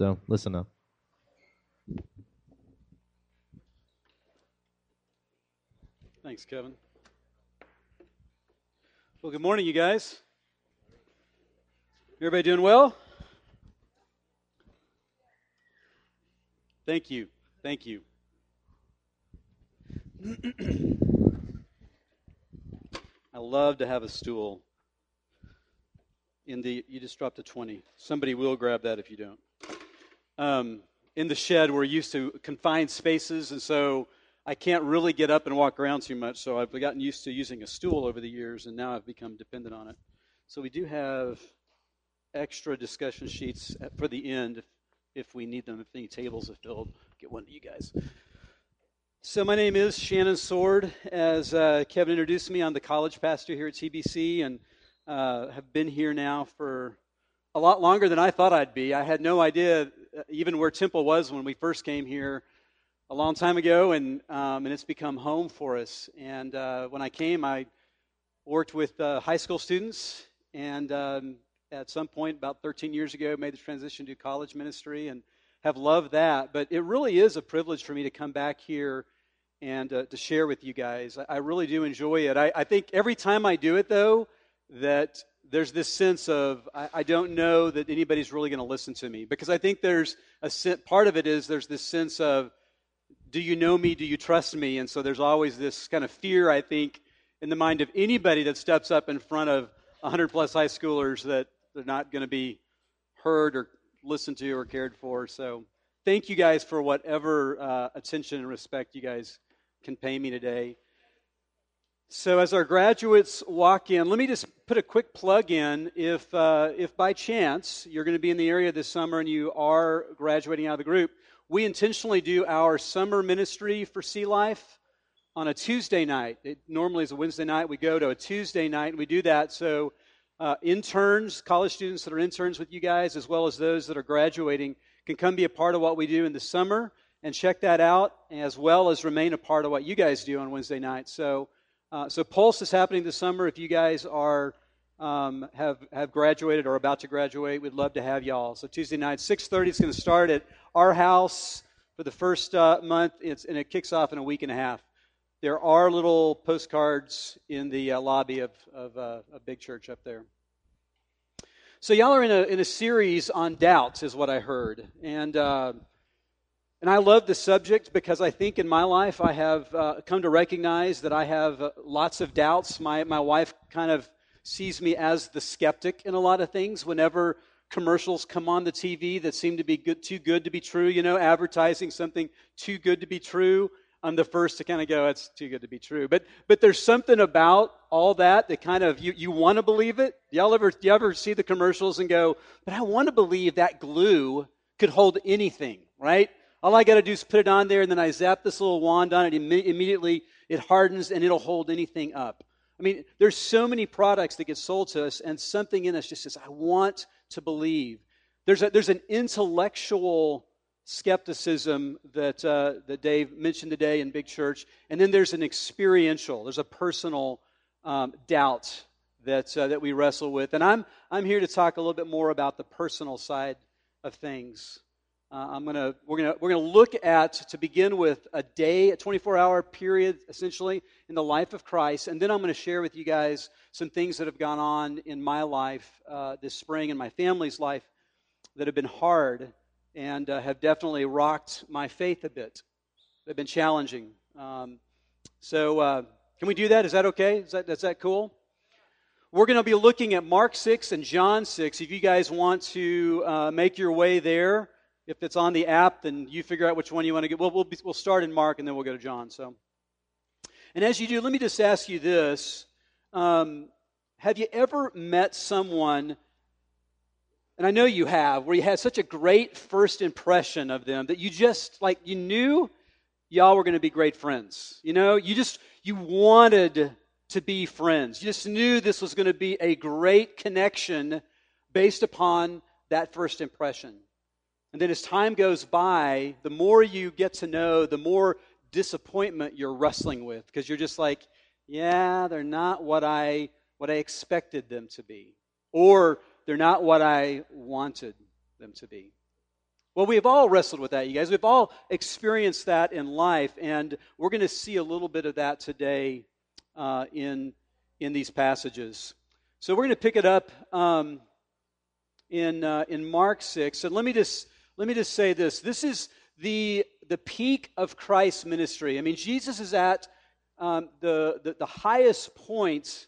So listen up. Thanks, Kevin. Well, good morning, you guys. Everybody doing well? Thank you. Thank you. I love to have a stool in the you just dropped a 20 somebody will grab that if you don't um, in the shed we're used to confined spaces and so i can't really get up and walk around too much so i've gotten used to using a stool over the years and now i've become dependent on it. So we do have extra discussion sheets for the end if, if we need them if any tables are filled. Get one to you guys. So my name is shannon sword as uh, kevin introduced me. I'm the college pastor here at tbc and uh, have been here now for a lot longer than I thought I'd be. I had no idea even where Temple was when we first came here a long time ago, and um, and it's become home for us. And uh, when I came, I worked with uh, high school students, and um, at some point about 13 years ago, made the transition to college ministry, and have loved that. But it really is a privilege for me to come back here and uh, to share with you guys. I, I really do enjoy it. I, I think every time I do it, though that there's this sense of I, I don't know that anybody's really going to listen to me because I think there's a part of it is there's this sense of do you know me? Do you trust me? And so there's always this kind of fear I think in the mind of anybody that steps up in front of 100 plus high schoolers that they're not going to be heard or listened to or cared for. So thank you guys for whatever uh, attention and respect you guys can pay me today. So, as our graduates walk in, let me just put a quick plug in. If, uh, if by chance you're going to be in the area this summer and you are graduating out of the group, we intentionally do our summer ministry for Sea Life on a Tuesday night. It normally is a Wednesday night. We go to a Tuesday night, and we do that so uh, interns, college students that are interns with you guys, as well as those that are graduating, can come be a part of what we do in the summer and check that out, as well as remain a part of what you guys do on Wednesday night. So, uh, so Pulse is happening this summer. If you guys are um, have have graduated or about to graduate, we'd love to have y'all. So Tuesday night, 6:30 is going to start at our house for the first uh, month, it's, and it kicks off in a week and a half. There are little postcards in the uh, lobby of, of uh, a big church up there. So y'all are in a in a series on doubts, is what I heard, and uh, and I love the subject because I think in my life I have uh, come to recognize that I have uh, lots of doubts. My, my wife kind of sees me as the skeptic in a lot of things. Whenever commercials come on the TV that seem to be good, too good to be true, you know, advertising something too good to be true, I'm the first to kind of go, it's too good to be true. But, but there's something about all that that kind of, you, you want to believe it. Y'all ever, you ever see the commercials and go, but I want to believe that glue could hold anything, right? All I got to do is put it on there, and then I zap this little wand on it. Imme- immediately, it hardens and it'll hold anything up. I mean, there's so many products that get sold to us, and something in us just says, I want to believe. There's, a, there's an intellectual skepticism that, uh, that Dave mentioned today in Big Church, and then there's an experiential, there's a personal um, doubt that, uh, that we wrestle with. And I'm, I'm here to talk a little bit more about the personal side of things. Uh, I'm gonna we're gonna we're gonna look at to begin with a day, a 24-hour period, essentially in the life of Christ, and then I'm going to share with you guys some things that have gone on in my life uh, this spring and my family's life that have been hard and uh, have definitely rocked my faith a bit. They've been challenging. Um, so uh, can we do that? Is that okay? Is that is that cool? We're going to be looking at Mark 6 and John 6. If you guys want to uh, make your way there. If it's on the app, then you figure out which one you want to get. We'll, we'll, be, we'll start in Mark and then we'll go to John. So, and as you do, let me just ask you this: um, Have you ever met someone? And I know you have, where you had such a great first impression of them that you just like you knew y'all were going to be great friends. You know, you just you wanted to be friends. You just knew this was going to be a great connection based upon that first impression. And then as time goes by, the more you get to know, the more disappointment you're wrestling with because you're just like, yeah, they're not what I what I expected them to be. Or they're not what I wanted them to be. Well, we've all wrestled with that, you guys. We've all experienced that in life, and we're going to see a little bit of that today uh, in, in these passages. So we're going to pick it up um, in, uh, in Mark 6. And let me, just, let me just say this this is the, the peak of Christ's ministry. I mean, Jesus is at um, the, the, the highest point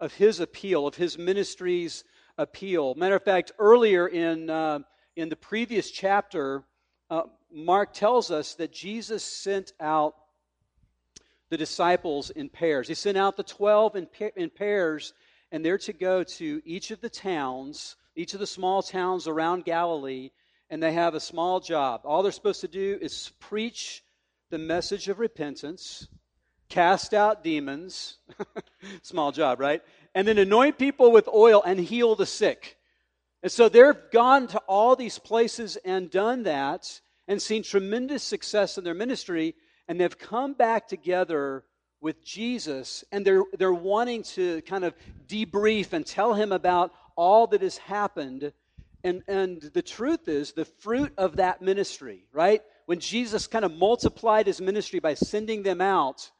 of his appeal, of his ministry's appeal. Matter of fact, earlier in. Uh, in the previous chapter, uh, Mark tells us that Jesus sent out the disciples in pairs. He sent out the 12 in, pa- in pairs, and they're to go to each of the towns, each of the small towns around Galilee, and they have a small job. All they're supposed to do is preach the message of repentance, cast out demons, small job, right? And then anoint people with oil and heal the sick. And so they've gone to all these places and done that and seen tremendous success in their ministry, and they've come back together with Jesus, and they're, they're wanting to kind of debrief and tell him about all that has happened. And, and the truth is, the fruit of that ministry, right? When Jesus kind of multiplied his ministry by sending them out,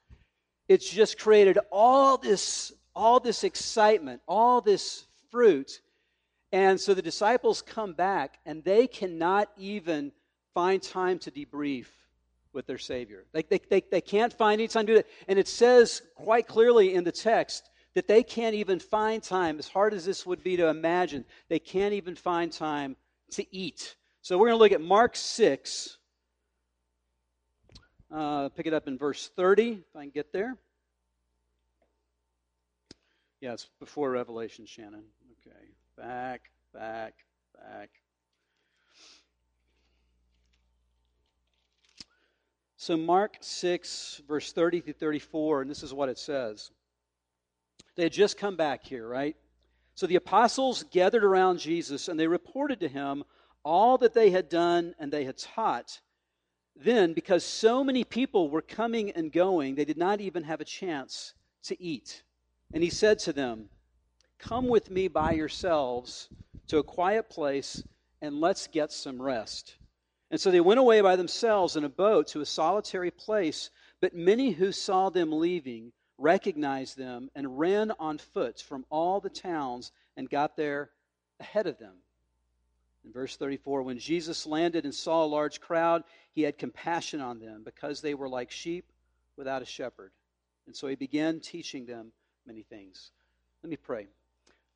it's just created all this, all this excitement, all this fruit and so the disciples come back and they cannot even find time to debrief with their Savior. They, they, they, they can't find any time to do that. And it says quite clearly in the text that they can't even find time, as hard as this would be to imagine, they can't even find time to eat. So we're going to look at Mark 6. Uh, pick it up in verse 30, if I can get there. Yeah, it's before Revelation, Shannon. Okay. Back, back, back. So, Mark 6, verse 30 through 34, and this is what it says. They had just come back here, right? So the apostles gathered around Jesus and they reported to him all that they had done and they had taught. Then, because so many people were coming and going, they did not even have a chance to eat. And he said to them, Come with me by yourselves to a quiet place and let's get some rest. And so they went away by themselves in a boat to a solitary place, but many who saw them leaving recognized them and ran on foot from all the towns and got there ahead of them. In verse 34, when Jesus landed and saw a large crowd, he had compassion on them because they were like sheep without a shepherd. And so he began teaching them many things. Let me pray.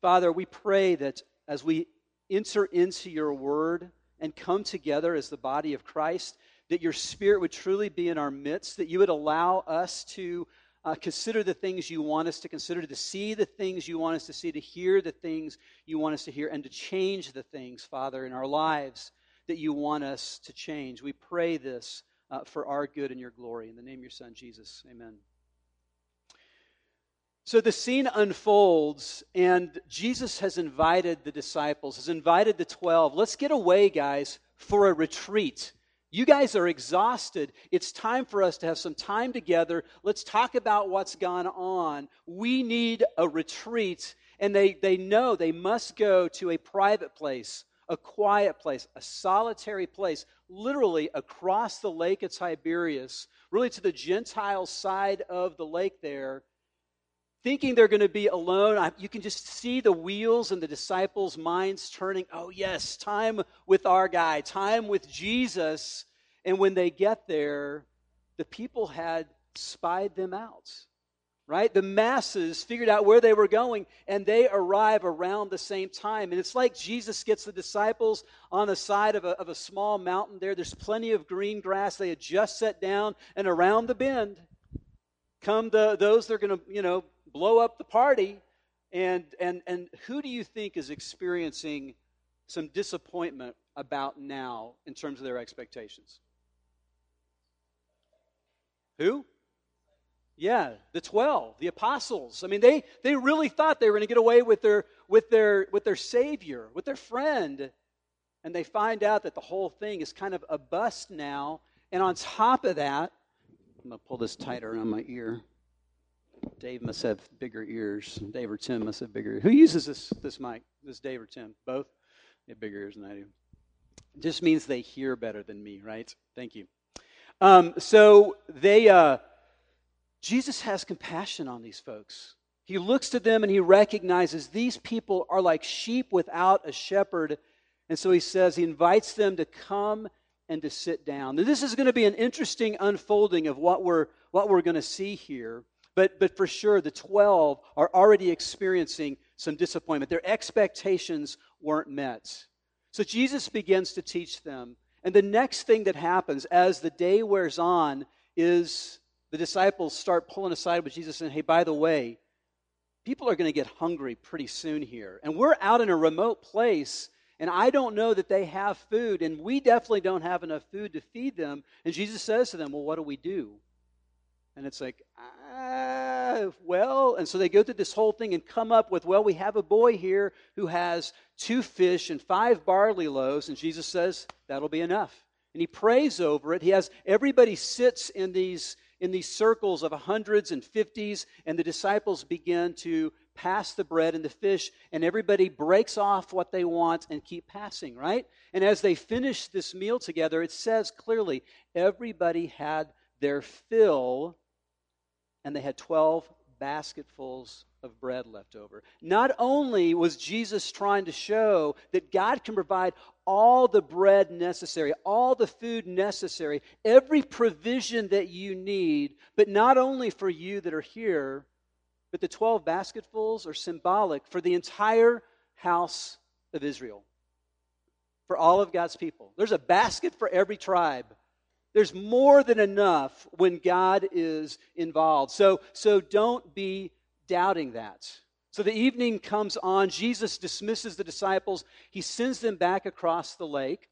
Father, we pray that as we enter into your word and come together as the body of Christ, that your spirit would truly be in our midst, that you would allow us to uh, consider the things you want us to consider, to see the things you want us to see, to hear the things you want us to hear, and to change the things, Father, in our lives that you want us to change. We pray this uh, for our good and your glory. In the name of your Son, Jesus. Amen. So the scene unfolds, and Jesus has invited the disciples, has invited the 12. Let's get away, guys, for a retreat. You guys are exhausted. It's time for us to have some time together. Let's talk about what's gone on. We need a retreat. And they, they know they must go to a private place, a quiet place, a solitary place, literally across the lake of Tiberias, really to the Gentile side of the lake there thinking they're going to be alone. I, you can just see the wheels and the disciples' minds turning. Oh, yes, time with our guy, time with Jesus. And when they get there, the people had spied them out, right? The masses figured out where they were going, and they arrive around the same time. And it's like Jesus gets the disciples on the side of a, of a small mountain there. There's plenty of green grass. They had just set down, and around the bend come the, those that are going to, you know, blow up the party. And, and, and who do you think is experiencing some disappointment about now in terms of their expectations? Who? Yeah, the 12, the apostles. I mean, they, they really thought they were going to get away with their, with, their, with their Savior, with their friend. And they find out that the whole thing is kind of a bust now. And on top of that, I'm going to pull this tighter on my ear. Dave must have bigger ears. Dave or Tim must have bigger. Who uses this this mic? This Dave or Tim? Both. They have bigger ears than I do. just means they hear better than me, right? Thank you. Um, so they, uh, Jesus has compassion on these folks. He looks to them and he recognizes these people are like sheep without a shepherd. And so he says, he invites them to come and to sit down. Now, this is going to be an interesting unfolding of what we're, what we're going to see here. But, but for sure, the 12 are already experiencing some disappointment. Their expectations weren't met. So Jesus begins to teach them. And the next thing that happens as the day wears on is the disciples start pulling aside with Jesus and, hey, by the way, people are going to get hungry pretty soon here. And we're out in a remote place, and I don't know that they have food, and we definitely don't have enough food to feed them. And Jesus says to them, Well, what do we do? And it's like, ah, well, and so they go through this whole thing and come up with, well, we have a boy here who has two fish and five barley loaves, and Jesus says, that'll be enough. And he prays over it. He has everybody sits in these in these circles of hundreds and fifties, and the disciples begin to pass the bread and the fish, and everybody breaks off what they want and keep passing, right? And as they finish this meal together, it says clearly everybody had their fill and they had 12 basketfuls of bread left over. Not only was Jesus trying to show that God can provide all the bread necessary, all the food necessary, every provision that you need, but not only for you that are here, but the 12 basketfuls are symbolic for the entire house of Israel, for all of God's people. There's a basket for every tribe. There's more than enough when God is involved. So, so don't be doubting that. So the evening comes on. Jesus dismisses the disciples. He sends them back across the lake.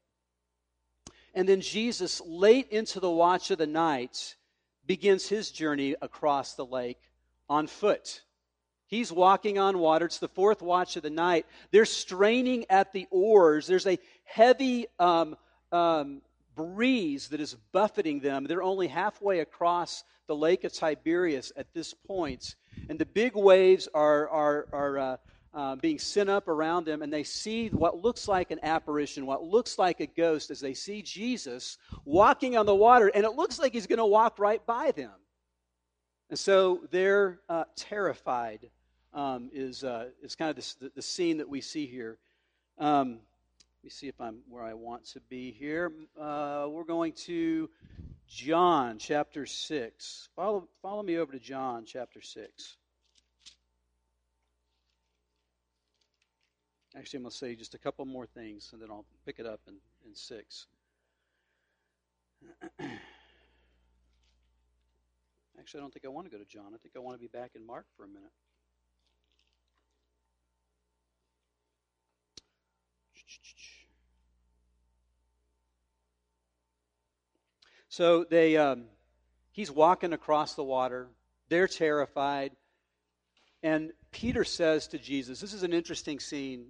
And then Jesus, late into the watch of the night, begins his journey across the lake on foot. He's walking on water. It's the fourth watch of the night. They're straining at the oars. There's a heavy um, um, breeze that is buffeting them. They're only halfway across the lake of Tiberias at this point, and the big waves are, are, are uh, uh, being sent up around them, and they see what looks like an apparition, what looks like a ghost, as they see Jesus walking on the water, and it looks like he's going to walk right by them. And so they're uh, terrified, um, is, uh, is kind of the, the, scene that we see here. Um, me see if I'm where I want to be here. Uh, we're going to John chapter 6. Follow, follow me over to John chapter 6. Actually, I'm going to say just a couple more things and then I'll pick it up in, in 6. Actually, I don't think I want to go to John. I think I want to be back in Mark for a minute. So they, um, he's walking across the water. They're terrified. And Peter says to Jesus, this is an interesting scene.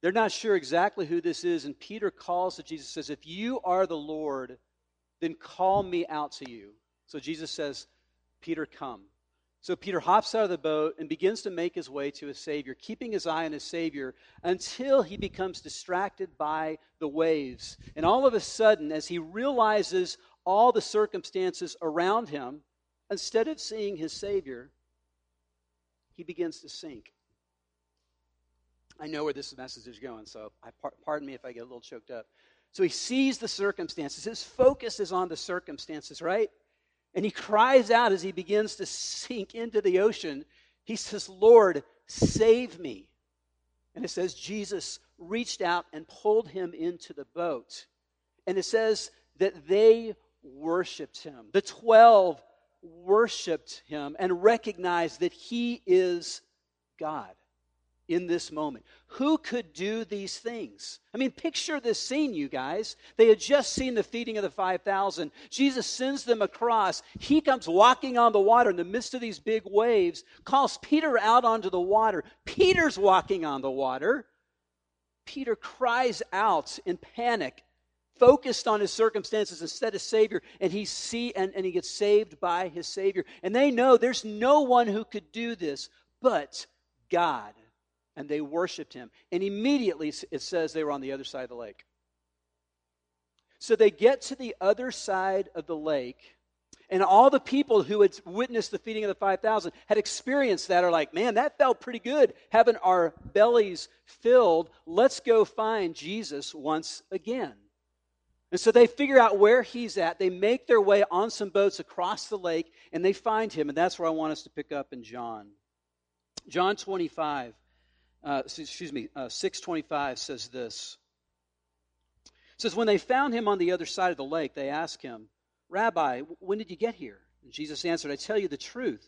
They're not sure exactly who this is. And Peter calls to Jesus, says, If you are the Lord, then call me out to you. So Jesus says, Peter, come. So Peter hops out of the boat and begins to make his way to his Savior, keeping his eye on his Savior until he becomes distracted by the waves. And all of a sudden, as he realizes all the circumstances around him, instead of seeing his Savior, he begins to sink. I know where this message is going, so I, pardon me if I get a little choked up. So he sees the circumstances. His focus is on the circumstances, right? And he cries out as he begins to sink into the ocean. He says, Lord, save me. And it says Jesus reached out and pulled him into the boat. And it says that they worshiped him. The 12 worshiped him and recognized that he is God in this moment. Who could do these things? I mean, picture this scene, you guys. They had just seen the feeding of the 5,000. Jesus sends them across. He comes walking on the water in the midst of these big waves, calls Peter out onto the water. Peter's walking on the water. Peter cries out in panic focused on his circumstances instead of Savior, and he see and, and he gets saved by his Savior. And they know there's no one who could do this but God. And they worshiped him. And immediately it says they were on the other side of the lake. So they get to the other side of the lake, and all the people who had witnessed the feeding of the 5,000 had experienced that are like, man, that felt pretty good, having our bellies filled. Let's go find Jesus once again. And so they figure out where he's at. They make their way on some boats across the lake, and they find him. And that's where I want us to pick up in John. John 25, uh, excuse me, uh, 625 says this. It says, When they found him on the other side of the lake, they asked him, Rabbi, when did you get here? And Jesus answered, I tell you the truth.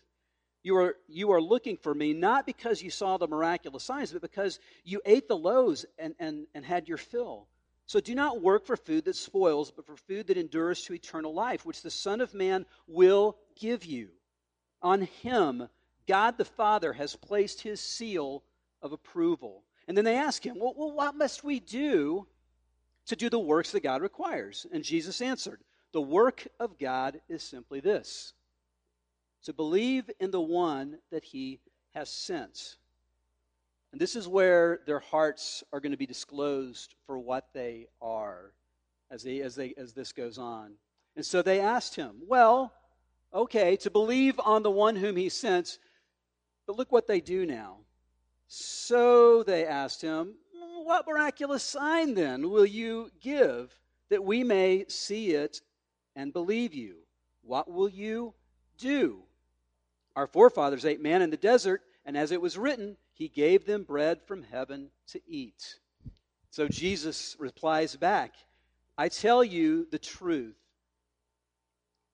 You are, you are looking for me not because you saw the miraculous signs, but because you ate the loaves and, and, and had your fill. So do not work for food that spoils, but for food that endures to eternal life, which the Son of Man will give you. On him, God the Father has placed his seal of approval. And then they ask him, well, what must we do to do the works that God requires? And Jesus answered, The work of God is simply this to believe in the one that he has sent. And this is where their hearts are going to be disclosed for what they are as, they, as, they, as this goes on. And so they asked him, Well, okay, to believe on the one whom he sent, but look what they do now. So they asked him, What miraculous sign then will you give that we may see it and believe you? What will you do? Our forefathers ate man in the desert, and as it was written, he gave them bread from heaven to eat. So Jesus replies back, I tell you the truth.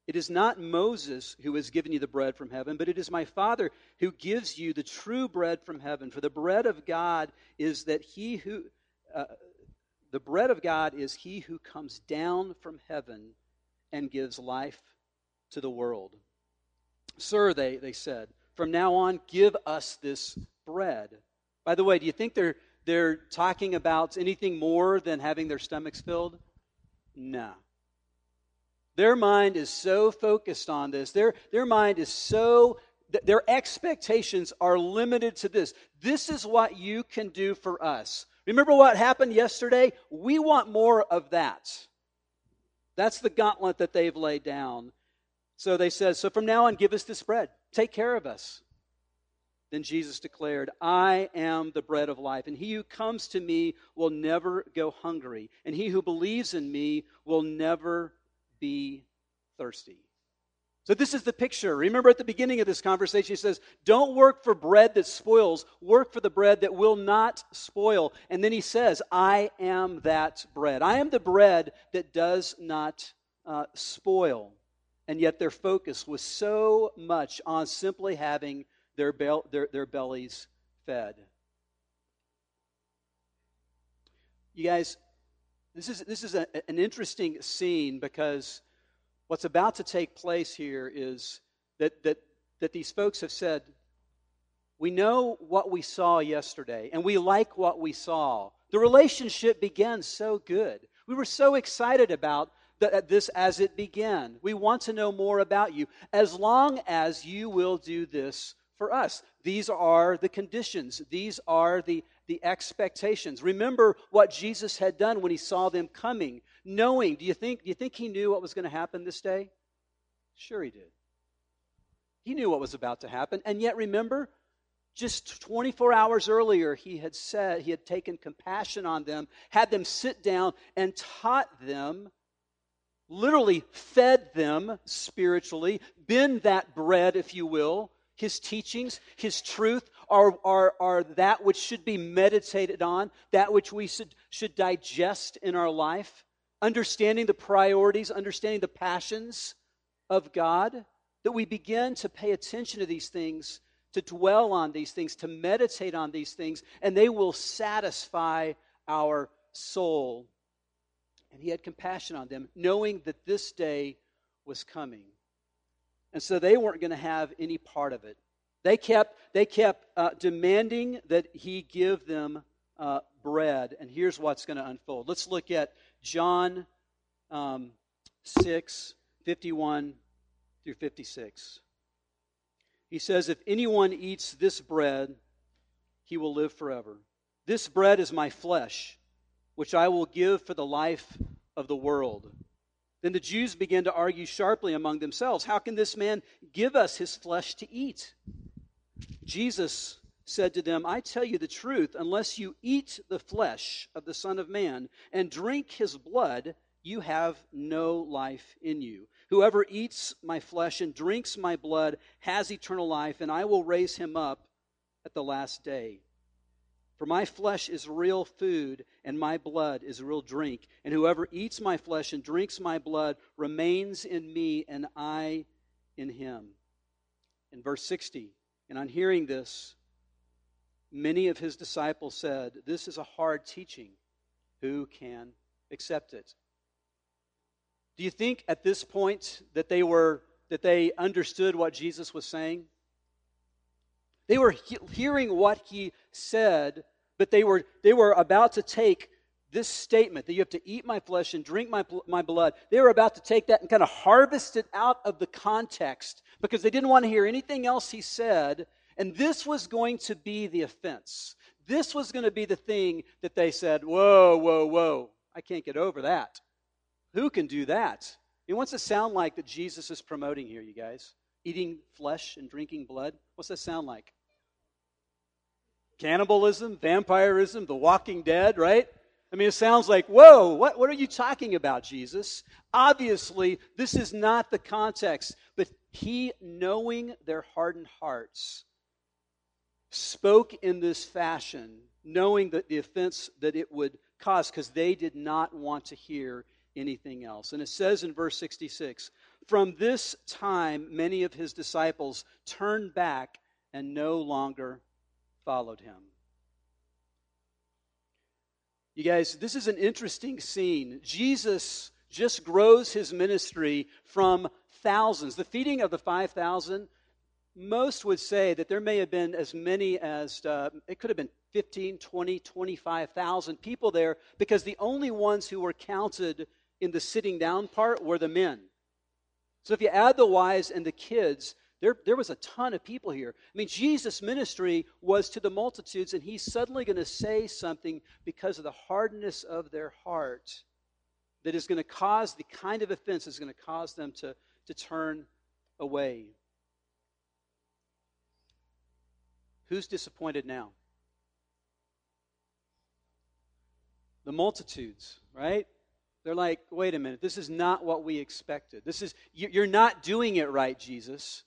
It is not Moses who has given you the bread from heaven, but it is my Father who gives you the true bread from heaven. For the bread of God is that he who, uh, the bread of God is he who comes down from heaven and gives life to the world. Sir, they, they said, from now on, give us this bread. By the way, do you think they're, they're talking about anything more than having their stomachs filled? No. Their mind is so focused on this. Their, their mind is so, their expectations are limited to this. This is what you can do for us. Remember what happened yesterday? We want more of that. That's the gauntlet that they've laid down. So they said, So from now on, give us this bread. Take care of us. Then Jesus declared, I am the bread of life, and he who comes to me will never go hungry, and he who believes in me will never be thirsty. So, this is the picture. Remember at the beginning of this conversation, he says, Don't work for bread that spoils, work for the bread that will not spoil. And then he says, I am that bread. I am the bread that does not uh, spoil. And yet their focus was so much on simply having their, bel- their, their bellies fed. You guys, this is, this is a, an interesting scene because what's about to take place here is that, that, that these folks have said, We know what we saw yesterday, and we like what we saw. The relationship began so good. We were so excited about uh, this as it began. We want to know more about you as long as you will do this for us. These are the conditions, these are the, the expectations. Remember what Jesus had done when he saw them coming, knowing. Do you think, do you think he knew what was going to happen this day? Sure, he did. He knew what was about to happen. And yet, remember, just 24 hours earlier, he had said, he had taken compassion on them, had them sit down, and taught them literally fed them spiritually, been that bread, if you will, his teachings, His truth are, are, are that which should be meditated on, that which we should, should digest in our life, understanding the priorities, understanding the passions of God, that we begin to pay attention to these things, to dwell on these things, to meditate on these things, and they will satisfy our soul. And he had compassion on them, knowing that this day was coming. And so they weren't going to have any part of it. They kept, they kept uh, demanding that he give them uh, bread. And here's what's going to unfold. Let's look at John um, 6, 51 through 56. He says, If anyone eats this bread, he will live forever. This bread is my flesh, which I will give for the life of the world. Then the Jews began to argue sharply among themselves How can this man give us his flesh to eat? Jesus said to them, I tell you the truth, unless you eat the flesh of the Son of Man and drink his blood, you have no life in you. Whoever eats my flesh and drinks my blood has eternal life, and I will raise him up at the last day. For my flesh is real food, and my blood is real drink. And whoever eats my flesh and drinks my blood remains in me, and I in him. In verse 60, and on hearing this, many of his disciples said, This is a hard teaching. Who can accept it? Do you think at this point that they were that they understood what Jesus was saying? They were he- hearing what he said, but they were, they were about to take this statement that you have to eat my flesh and drink my, my blood. They were about to take that and kind of harvest it out of the context because they didn't want to hear anything else he said. And this was going to be the offense. This was going to be the thing that they said, Whoa, whoa, whoa, I can't get over that. Who can do that? What's it sound like that Jesus is promoting here, you guys. Eating flesh and drinking blood. What's that sound like? Cannibalism, vampirism, the walking dead, right? I mean, it sounds like, whoa, what, what are you talking about, Jesus? Obviously, this is not the context, but he, knowing their hardened hearts, spoke in this fashion, knowing that the offense that it would cause, because they did not want to hear anything else. And it says in verse 66 From this time, many of his disciples turned back and no longer followed him. You guys, this is an interesting scene. Jesus just grows his ministry from thousands. The feeding of the 5,000, most would say that there may have been as many as, uh, it could have been 15, 20, 25,000 people there because the only ones who were counted in the sitting down part were the men. So if you add the wives and the kids, there, there was a ton of people here. I mean, Jesus' ministry was to the multitudes, and he's suddenly going to say something because of the hardness of their heart that is going to cause the kind of offense that's going to cause them to, to turn away. Who's disappointed now? The multitudes, right? They're like, wait a minute, this is not what we expected. This is, you're not doing it right, Jesus.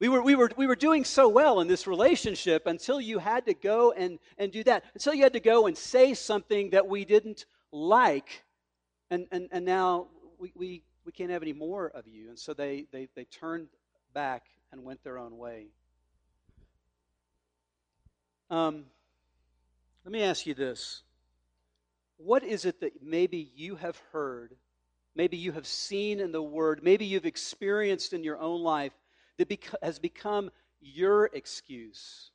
We were, we, were, we were doing so well in this relationship until you had to go and, and do that. Until you had to go and say something that we didn't like. And, and, and now we, we, we can't have any more of you. And so they, they, they turned back and went their own way. Um, let me ask you this. What is it that maybe you have heard, maybe you have seen in the Word, maybe you've experienced in your own life that has become your excuse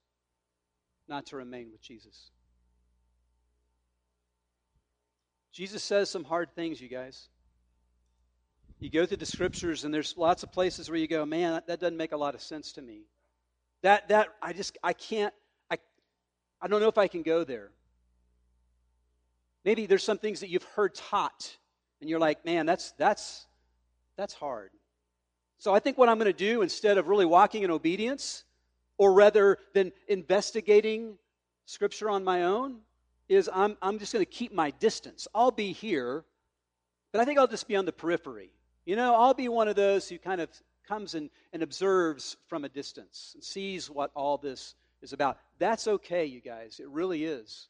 not to remain with Jesus. Jesus says some hard things, you guys. You go through the scriptures, and there's lots of places where you go, man, that, that doesn't make a lot of sense to me. That, that, I just, I can't, I, I don't know if I can go there. Maybe there's some things that you've heard taught, and you're like, man, that's, that's, that's hard. So I think what I'm going to do instead of really walking in obedience, or rather than investigating Scripture on my own, is I'm, I'm just going to keep my distance. I'll be here, but I think I'll just be on the periphery. You know, I'll be one of those who kind of comes and, and observes from a distance and sees what all this is about. That's okay, you guys. It really is.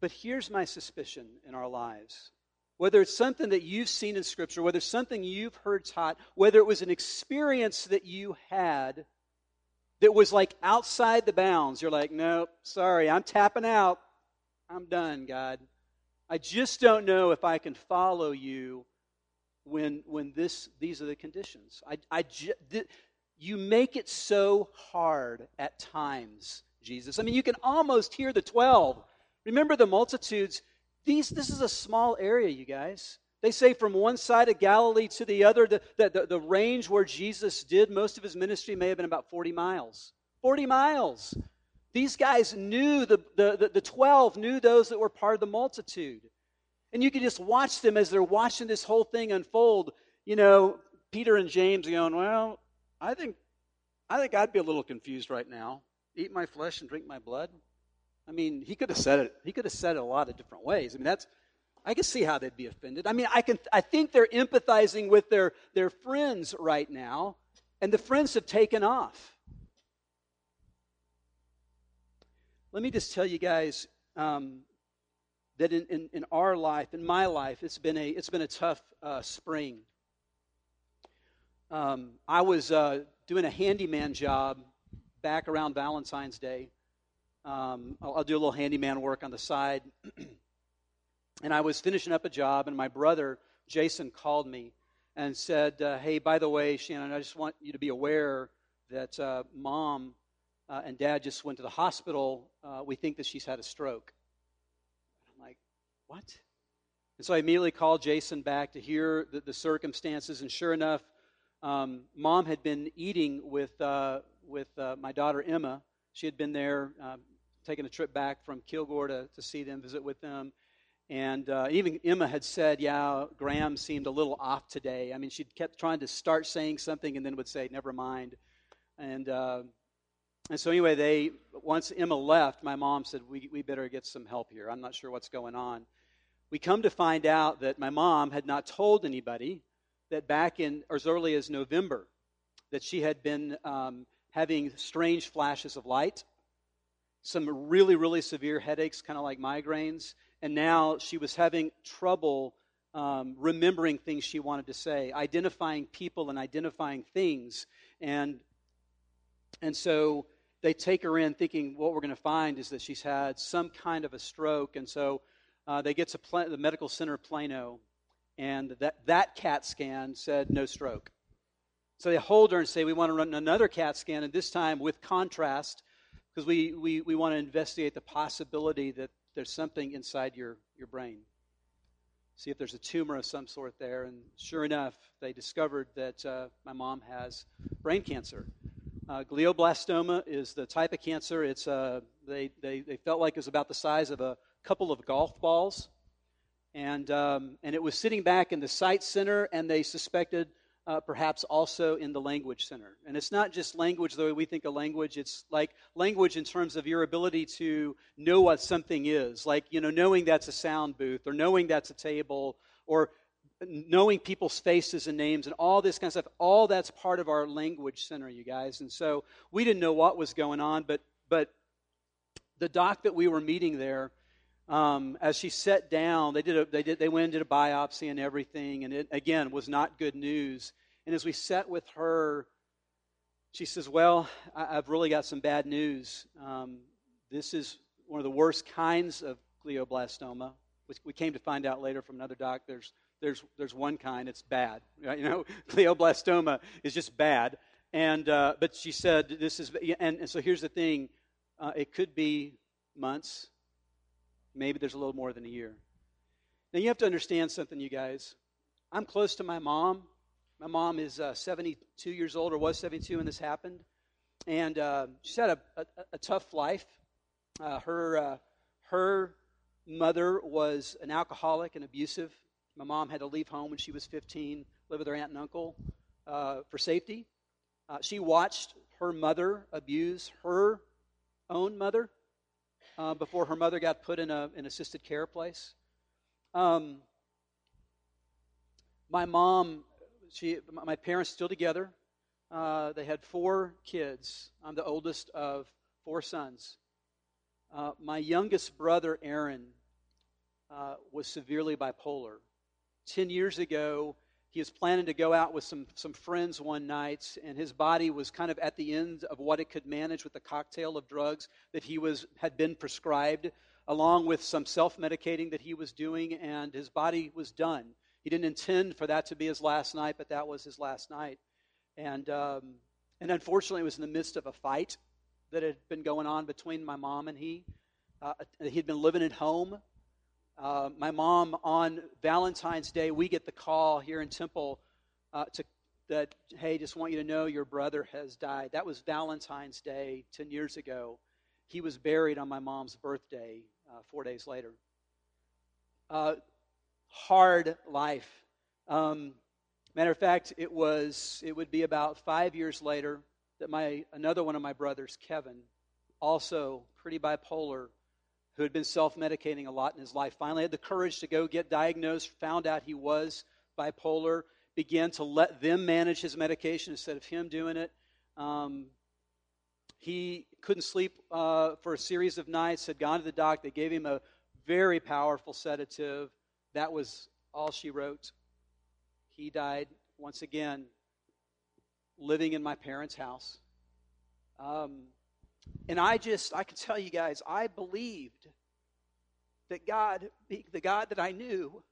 But here's my suspicion in our lives whether it's something that you've seen in Scripture, whether it's something you've heard taught, whether it was an experience that you had that was like outside the bounds, you're like, nope, sorry, I'm tapping out. I'm done, God. I just don't know if I can follow you when, when this, these are the conditions. I, I th- you make it so hard at times, Jesus. I mean, you can almost hear the 12. Remember the multitudes these, this is a small area, you guys. They say from one side of Galilee to the other, the, the, the, range where Jesus did most of his ministry may have been about 40 miles. 40 miles. These guys knew, the, the, the 12 knew those that were part of the multitude. And you can just watch them as they're watching this whole thing unfold. You know, Peter and James going, Well, I think I think I'd be a little confused right now. Eat my flesh and drink my blood. I mean, he could have said it. He could have said it a lot of different ways. I mean, that's I can see how they'd be offended. I mean, I can I think they're empathizing with their their friends right now, and the friends have taken off. Let me just tell you guys um, that in, in, in, our life, in my life, it's been a it's been a tough uh, spring. Um, I was uh, doing a handyman job back around Valentine's Day. Um, I'll, I'll do a little handyman work on the side. and I was finishing up a job, and my brother, Jason, called me and said, uh, Hey, by the way, Shannon, I just want you to be aware that uh, mom uh, and dad just went to the hospital. Uh, we think that she's had a stroke. And I'm like, What? And so I immediately called Jason back to hear the, the circumstances, and sure enough, um, mom had been eating with, uh, with uh, my daughter Emma. She had been there, taking a trip back from Kilgore to, to see them, visit with them. And uh, even Emma had said, Yeah, Gram seemed a little off today. I mean, she kept trying to start saying something and then would say, Never mind. And, uh, and so, anyway, they once Emma left, my mom said, we, we better get some help here. I'm not sure what's going on. We come to find out that my mom had not told anybody that back in or as early as November, that she had been um, having strange flashes of light, some really, really severe headaches, kind of like migraines, and now she was having trouble um, remembering things she wanted to say, identifying people and identifying things. And, and so they take her in thinking what we're going to find is that she's had some kind of a stroke. And so uh, they get to pl- the medical center Plano, and that, that CAT scan said no stroke. So they hold her and say, We want to run another CAT scan, and this time with contrast, because we, we, we want to investigate the possibility that there's something inside your, your brain. See if there's a tumor of some sort there. And sure enough, they discovered that uh, my mom has brain cancer. Uh, glioblastoma is the type of cancer. It's, uh, they, they, they felt like it was about the size of a couple of golf balls and, um, and it was sitting back in the sight center, and they suspected uh, perhaps also in the language center. And it's not just language the way we think of language, it's like language in terms of your ability to know what something is, like, you know, knowing that's a sound booth, or knowing that's a table, or knowing people's faces and names and all this kind of stuff. All that's part of our language center you guys. And so we didn't know what was going on but but the doc that we were meeting there um, as she sat down, they did a, they did they went and did a biopsy and everything, and it again was not good news. And as we sat with her, she says, "Well, I, have really got some bad news. Um, this is one of the worst kinds of glioblastoma, which we came to find out later from another doc. There's there's there's one kind. It's bad. You know, glioblastoma is just bad. And uh, but she said this is and, and so here's the thing. Uh, it could be months Maybe there's a little more than a year. Now, you have to understand something, you guys. I'm close to my mom. My mom is uh, 72 years old, or was 72 when this happened. And uh, she's had a, a, a tough life. Uh, her, uh, her mother was an alcoholic and abusive. My mom had to leave home when she was 15, live with her aunt and uncle uh, for safety. Uh, she watched her mother abuse her own mother uh, before her mother got put in a, an assisted care place. Um, my mom, she, my parents still together. Uh, they had four kids. I'm the oldest of four sons. Uh, my youngest brother, Aaron, uh, was severely bipolar. Ten years ago, he was planning to go out with some, some friends one night, and his body was kind of at the end of what it could manage with the cocktail of drugs that he was, had been prescribed, along with some self medicating that he was doing, and his body was done. He didn't intend for that to be his last night, but that was his last night. And, um, and unfortunately, it was in the midst of a fight that had been going on between my mom and he. Uh, he'd been living at home uh, my mom, on Valentine's Day, we get the call here in Temple uh, to, that, hey, just want you to know your brother has died. That was Valentine's Day 10 years ago. He was buried on my mom's birthday uh, four days later. Uh, hard life. Um, matter of fact, it was it would be about five years later that my another one of my brothers, Kevin, also pretty bipolar, who had been self-medicating a lot in his life, finally had the courage to go get diagnosed, found out he was bipolar, began to let them manage his medication instead of him doing it. Um, he couldn't sleep uh, for a series of nights, had gone to the doc. They gave him a very powerful sedative. That was all she wrote. He died once again living in my parents' house. Um, and I just, I can tell you guys, I believed that God, the God that I knew,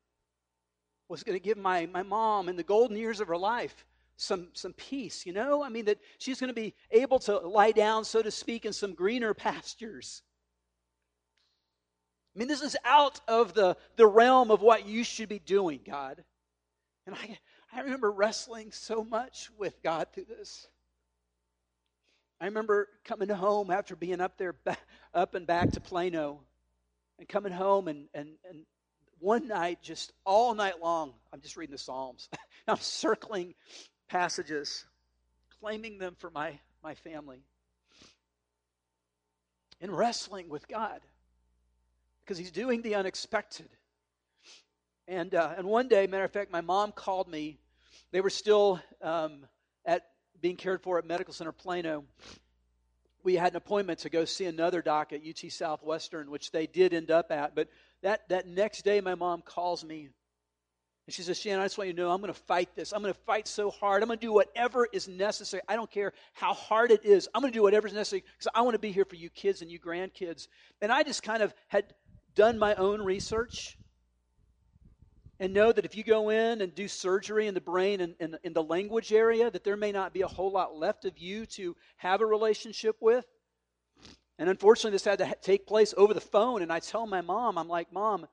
was going to give my, my mom in the golden years of her life some, some peace, you know? I mean, that she's going to be able to lie down, so to speak, in some greener pastures. I mean, this is out of the, the realm of what you should be doing, God. And I, I remember wrestling so much with God through this. I remember coming home after being up there, up and back to Plano, and coming home, and, and, and one night, just all night long, I'm just reading the Psalms. I'm circling passages, claiming them for my, my family, and wrestling with God because He's doing the unexpected. And, uh, and one day, matter of fact, my mom called me. They were still um, at being cared for at Medical Center Plano. We had an appointment to go see another doc at UT Southwestern, which they did end up at. But that, that next day, my mom calls me and she says, Shannon, I just want you to know I'm going to fight this. I'm going to fight so hard. I'm going to do whatever is necessary. I don't care how hard it is. I'm going to do whatever is necessary because I want to be here for you kids and you grandkids. And I just kind of had done my own research and know that if you go in and do surgery in the brain and in, in, the language area, that there may not be a whole lot left of you to have a relationship with. And unfortunately, this had to take place over the phone. And I tell my mom, I'm like, Mom,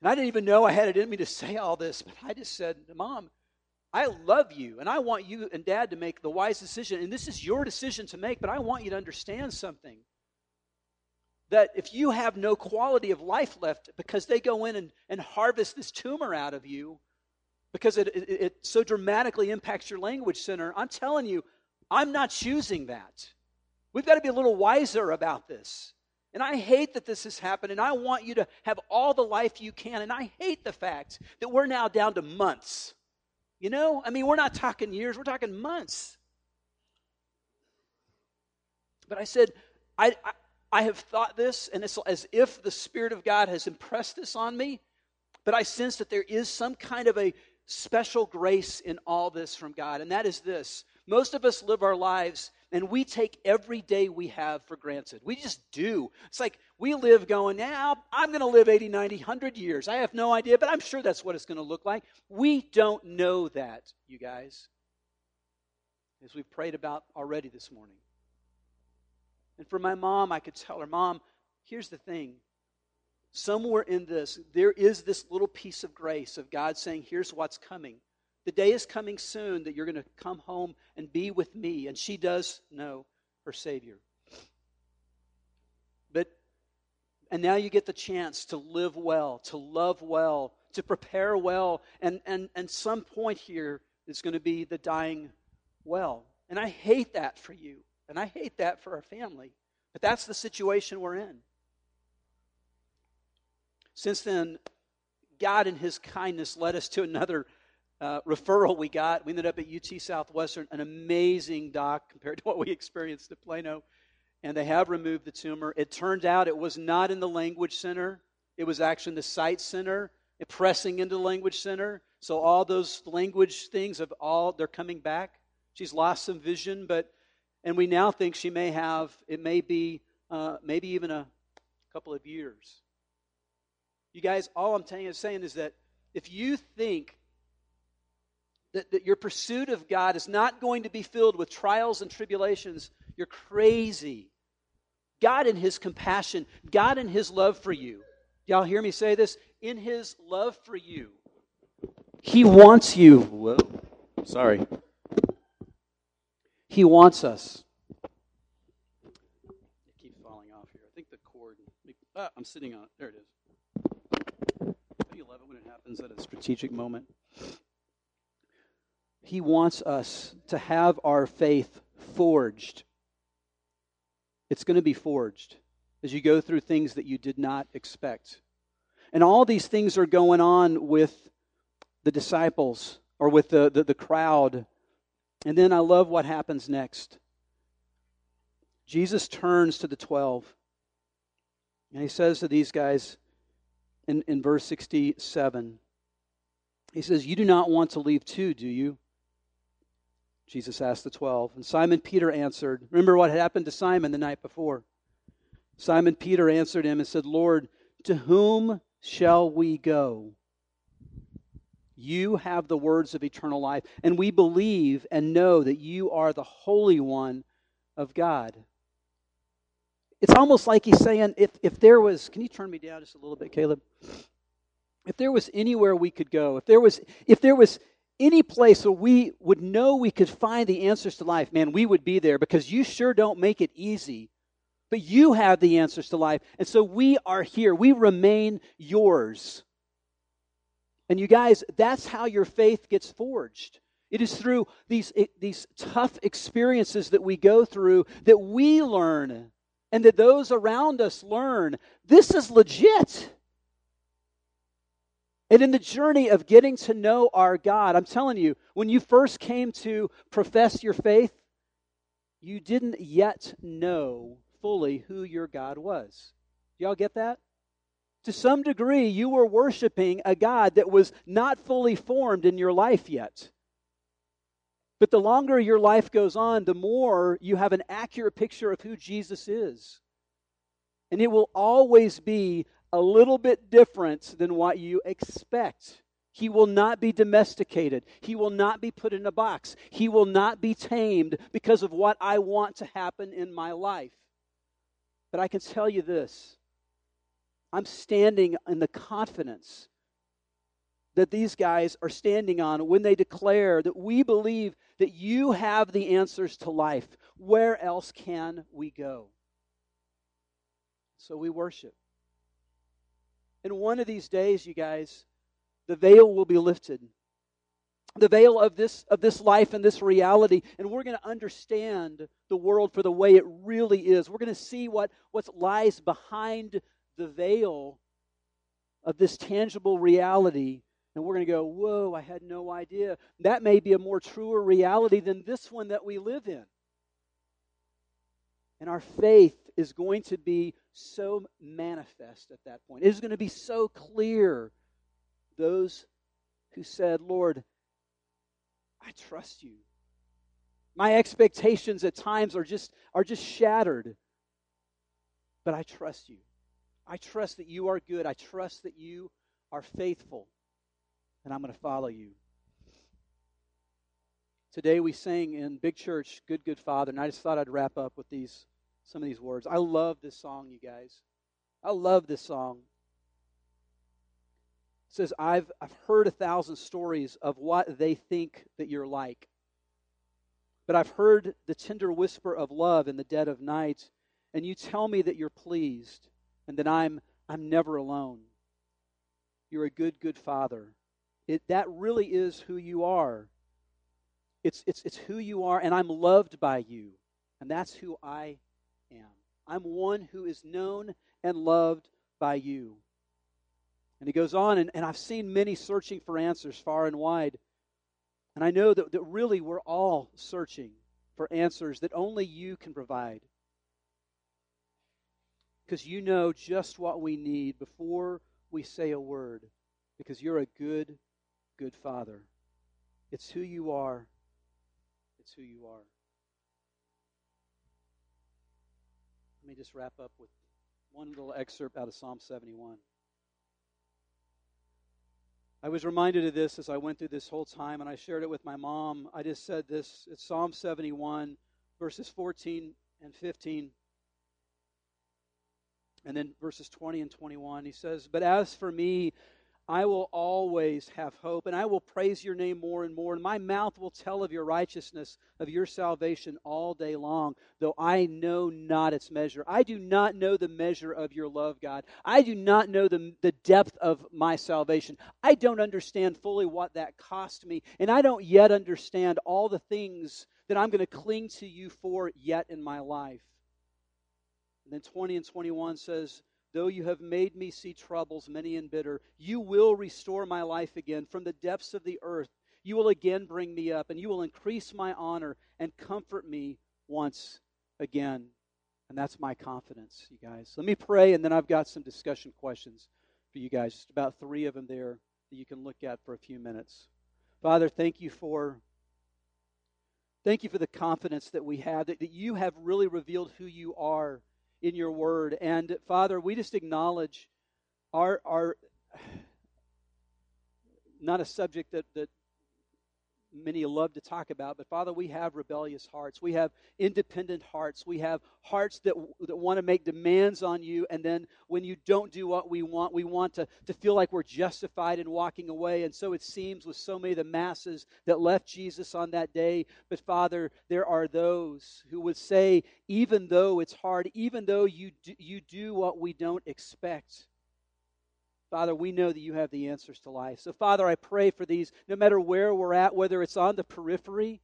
and I didn't even know I had it in me to say all this, but I just said, Mom, I love you, and I want you and Dad to make the wise decision. And this is your decision to make, but I want you to understand something that if you have no quality of life left because they go in and, and harvest this tumor out of you, because it, it, it so dramatically impacts your language center, I'm telling you, I'm not choosing that. We've got to be a little wiser about this. And I hate that this has happened, and I want you to have all the life you can. And I hate the fact that we're now down to months. You know, I mean, we're not talking years, we're talking months. But I said, I, I, I have thought this, and it's as if the Spirit of God has impressed this on me, but I sense that there is some kind of a special grace in all this from God, and that is this. Most of us live our lives and we take every day we have for granted. We just do. It's like we live going, now I'm going to live 80, 90, 100 years. I have no idea, but I'm sure that's what it's going to look like. We don't know that, you guys, as we've prayed about already this morning. And for my mom, I could tell her, Mom, here's the thing. Somewhere in this, there is this little piece of grace of God saying, Here's what's coming. The day is coming soon that you're going to come home and be with me. And she does know her Savior. But, and now you get the chance to live well, to love well, to prepare well. And, and, and some point here is going to be the dying well. And I hate that for you. And I hate that for our family. But that's the situation we're in. Since then, God in His kindness led us to another uh, referral we got. We ended up at UT Southwestern, an amazing doc compared to what we experienced at Plano. And they have removed the tumor. It turned out it was not in the language center, it was actually in the sight center, pressing into the language center. So all those language things have all they're coming back. She's lost some vision, but and we now think she may have it may be uh, maybe even a couple of years. You guys, all I'm you, saying is that if you think that, that your pursuit of God is not going to be filled with trials and tribulations, you're crazy. God, in His compassion, God, in His love for you, y'all hear me say this? In His love for you, He wants you. Whoa, sorry. He wants us. It keeps falling off here. I think the cord. Ah, I'm sitting on it. There it is. You love it when it happens. happens at a strategic moment. He wants us to have our faith forged. It's going to be forged as you go through things that you did not expect. And all these things are going on with the disciples or with the, the, the crowd. And then I love what happens next. Jesus turns to the 12 and he says to these guys in, in verse 67, he says, You do not want to leave too, do you? Jesus asked the 12. And Simon Peter answered, Remember what had happened to Simon the night before? Simon Peter answered him and said, Lord, to whom shall we go? You have the words of eternal life, and we believe and know that you are the Holy One of God. It's almost like he's saying, if, if there was, can you turn me down just a little bit, Caleb? If there was anywhere we could go, if there was, if there was any place where we would know we could find the answers to life, man, we would be there because you sure don't make it easy. But you have the answers to life. And so we are here. We remain yours. And you guys, that's how your faith gets forged. It is through these, these tough experiences that we go through that we learn and that those around us learn this is legit. And in the journey of getting to know our God, I'm telling you, when you first came to profess your faith, you didn't yet know fully who your God was. Y'all get that? To some degree, you were worshiping a God that was not fully formed in your life yet. But the longer your life goes on, the more you have an accurate picture of who Jesus is. And it will always be a little bit different than what you expect. He will not be domesticated. He will not be put in a box. He will not be tamed because of what I want to happen in my life. But I can tell you this I'm standing in the confidence that these guys are standing on when they declare that we believe that you have the answers to life. Where else can we go? So we worship. And one of these days, you guys, the veil will be lifted. The veil of this of this life and this reality, and we're going to understand the world for the way it really is. We're going to see what what lies behind the veil of this tangible reality and we're going to go, Whoa, I had no idea. That may be a more truer reality than this one that we live in. And our faith is going to be so manifest at that point. It is going to be so clear. Those who said, Lord, I trust you. My expectations at times are just, are just shattered. But I trust you. I trust that you are good. I trust that you are faithful and I'm going to follow you. Today we sang in Big Church, Good, Good Father, and I just thought I'd wrap up with these some of these words. I love this song, you guys. I love this song. It says, I've, I've heard a thousand stories of what they think that you're like. But I've heard the tender whisper of love in the dead of night, and you tell me that you're pleased and that I'm, I'm never alone. You're a good, good father. It, that really is who you are. It's, it's, it's who you are, and I'm loved by you. And that's who I am. I'm one who is known and loved by you. And he goes on, and, and I've seen many searching for answers far and wide. And I know that, that really we're all searching for answers that only you can provide. Because you know just what we need before we say a word. Because you're a good, good Father. It's who you are. It's who you are. Let me just wrap up with one little excerpt out of Psalm 71. I was reminded of this as I went through this whole time, and I shared it with my mom. I just said this it's Psalm 71, verses 14 and 15, and then verses 20 and 21. He says, But as for me, I will always have hope, and I will praise your name more and more. And my mouth will tell of your righteousness, of your salvation all day long, though I know not its measure. I do not know the measure of your love, God. I do not know the, the depth of my salvation. I don't understand fully what that cost me, and I don't yet understand all the things that I'm going to cling to you for yet in my life. And then 20 and 21 says, Though you have made me see troubles many and bitter, you will restore my life again. From the depths of the earth, you will again bring me up, and you will increase my honor and comfort me once again. And that's my confidence, you guys. Let me pray, and then I've got some discussion questions for you guys, just about three of them there that you can look at for a few minutes. Father, thank you for. Thank you for the confidence that we have, that, that you have really revealed who you are in your word. And Father, we just acknowledge our our not a subject that, that many love to talk about, but Father, we have rebellious hearts. We have independent hearts. We have hearts that, that want to make demands on you, and then when you don't do what we want, we want to, to feel like we're justified in walking away. And so it seems with so many of the masses that left Jesus on that day. But Father, there are those who would say, even though it's hard, even though you do, you do what we don't expect, Father, we know that you have the answers to life. So, Father, I pray for these, no matter where we're at, whether it's on the periphery,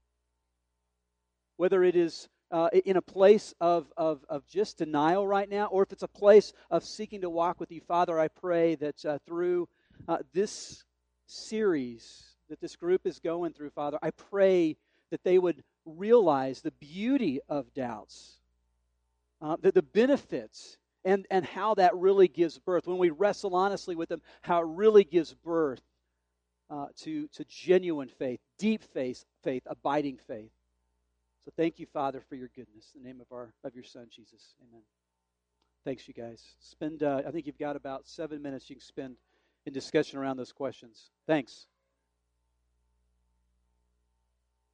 whether it is uh, in a place of, of, of just denial right now, or if it's a place of seeking to walk with you, Father, I pray that uh, through uh, this series that this group is going through, Father, I pray that they would realize the beauty of doubts, uh, that the benefits and, and how that really gives birth. When we wrestle honestly with them, how it really gives birth uh, to, to genuine faith, deep faith, faith, abiding faith. So thank you, Father, for your goodness. In the name of our of your Son, Jesus. Amen. Thanks, you guys. Spend. Uh, I think you've got about seven minutes you can spend in discussion around those questions. Thanks.